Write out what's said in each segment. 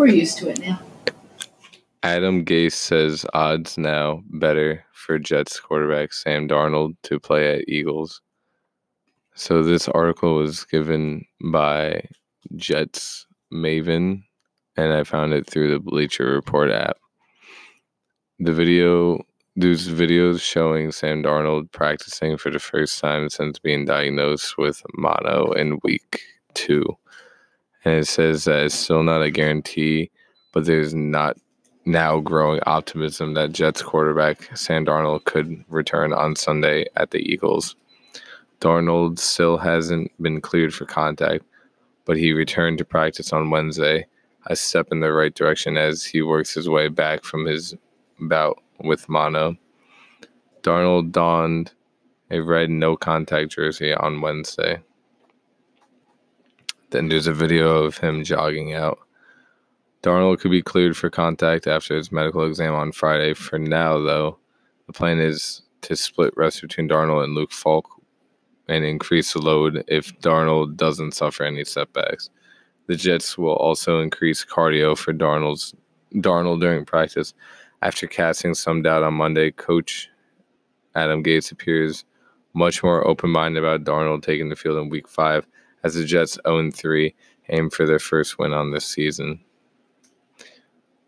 We're used to it now. Adam Gase says odds now better for Jets quarterback Sam Darnold to play at Eagles. So this article was given by Jets Maven, and I found it through the Bleacher Report app. The video, there's videos showing Sam Darnold practicing for the first time since being diagnosed with mono in week two. And it says that it's still not a guarantee, but there's not now growing optimism that Jets quarterback Sam Darnold could return on Sunday at the Eagles. Darnold still hasn't been cleared for contact, but he returned to practice on Wednesday, a step in the right direction as he works his way back from his bout with mono. Darnold donned a red no contact jersey on Wednesday. Then there's a video of him jogging out. Darnold could be cleared for contact after his medical exam on Friday. For now, though, the plan is to split rests between Darnold and Luke Falk and increase the load if Darnold doesn't suffer any setbacks. The Jets will also increase cardio for Darnold's Darnold during practice. After casting some doubt on Monday, coach Adam Gase appears much more open-minded about Darnold taking the field in week 5 as the Jets 0-3 aim for their first win on this season.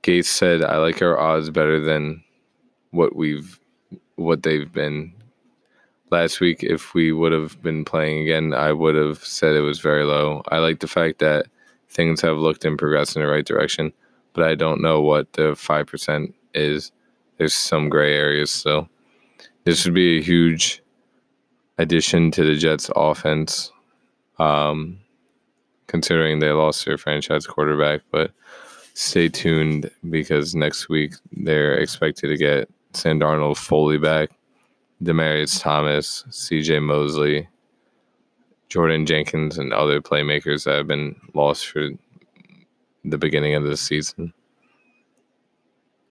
Gase said, "I like our odds better than what we've what they've been last week, if we would have been playing again, I would have said it was very low. I like the fact that things have looked and progressed in the right direction, but I don't know what the 5% is. There's some gray areas still. This would be a huge addition to the Jets' offense, um, considering they lost their franchise quarterback. But stay tuned because next week they're expected to get Sam Darnold fully back Demaryius Thomas, C.J. Mosley, Jordan Jenkins, and other playmakers that have been lost for the beginning of the season.